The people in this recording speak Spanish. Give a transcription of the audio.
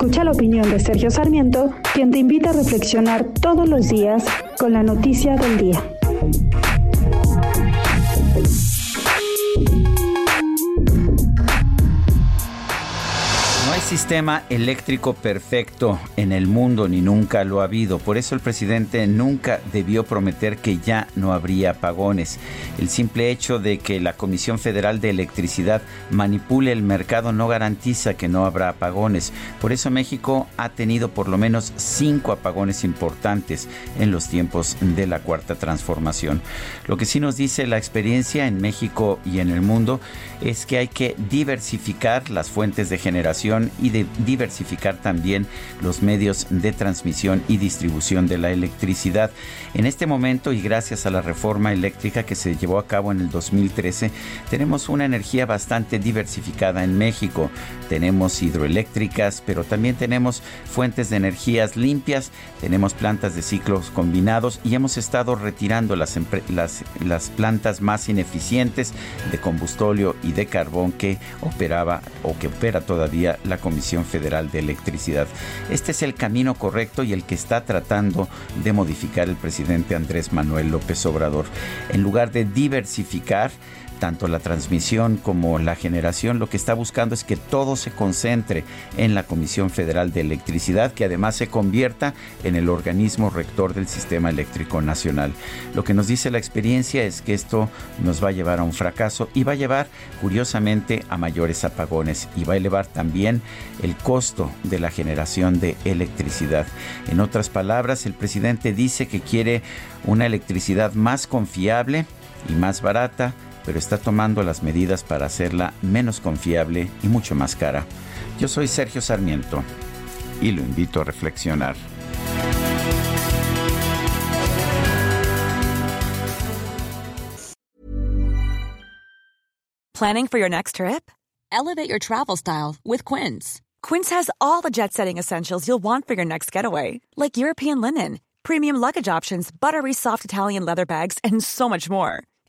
Escucha la opinión de Sergio Sarmiento, quien te invita a reflexionar todos los días con la noticia del día. Hay sistema eléctrico perfecto en el mundo ni nunca lo ha habido. Por eso el presidente nunca debió prometer que ya no habría apagones. El simple hecho de que la Comisión Federal de Electricidad manipule el mercado no garantiza que no habrá apagones. Por eso México ha tenido por lo menos cinco apagones importantes en los tiempos de la cuarta transformación. Lo que sí nos dice la experiencia en México y en el mundo es que hay que diversificar las fuentes de generación y de diversificar también los medios de transmisión y distribución de la electricidad. En este momento y gracias a la reforma eléctrica que se llevó a cabo en el 2013, tenemos una energía bastante diversificada en México. Tenemos hidroeléctricas, pero también tenemos fuentes de energías limpias, tenemos plantas de ciclos combinados y hemos estado retirando las, las, las plantas más ineficientes de combustóleo y de carbón que operaba o que opera todavía la Comisión Federal de Electricidad. Este es el camino correcto y el que está tratando de modificar el presidente Andrés Manuel López Obrador. En lugar de diversificar, tanto la transmisión como la generación, lo que está buscando es que todo se concentre en la Comisión Federal de Electricidad, que además se convierta en el organismo rector del Sistema Eléctrico Nacional. Lo que nos dice la experiencia es que esto nos va a llevar a un fracaso y va a llevar, curiosamente, a mayores apagones y va a elevar también el costo de la generación de electricidad. En otras palabras, el presidente dice que quiere una electricidad más confiable y más barata, pero está tomando las medidas para hacerla menos confiable y mucho más cara. Yo soy Sergio Sarmiento y lo invito a reflexionar. Planning for your next trip? Elevate your travel style with Quince. Quince has all the jet setting essentials you'll want for your next getaway, like European linen, premium luggage options, buttery soft Italian leather bags, and so much more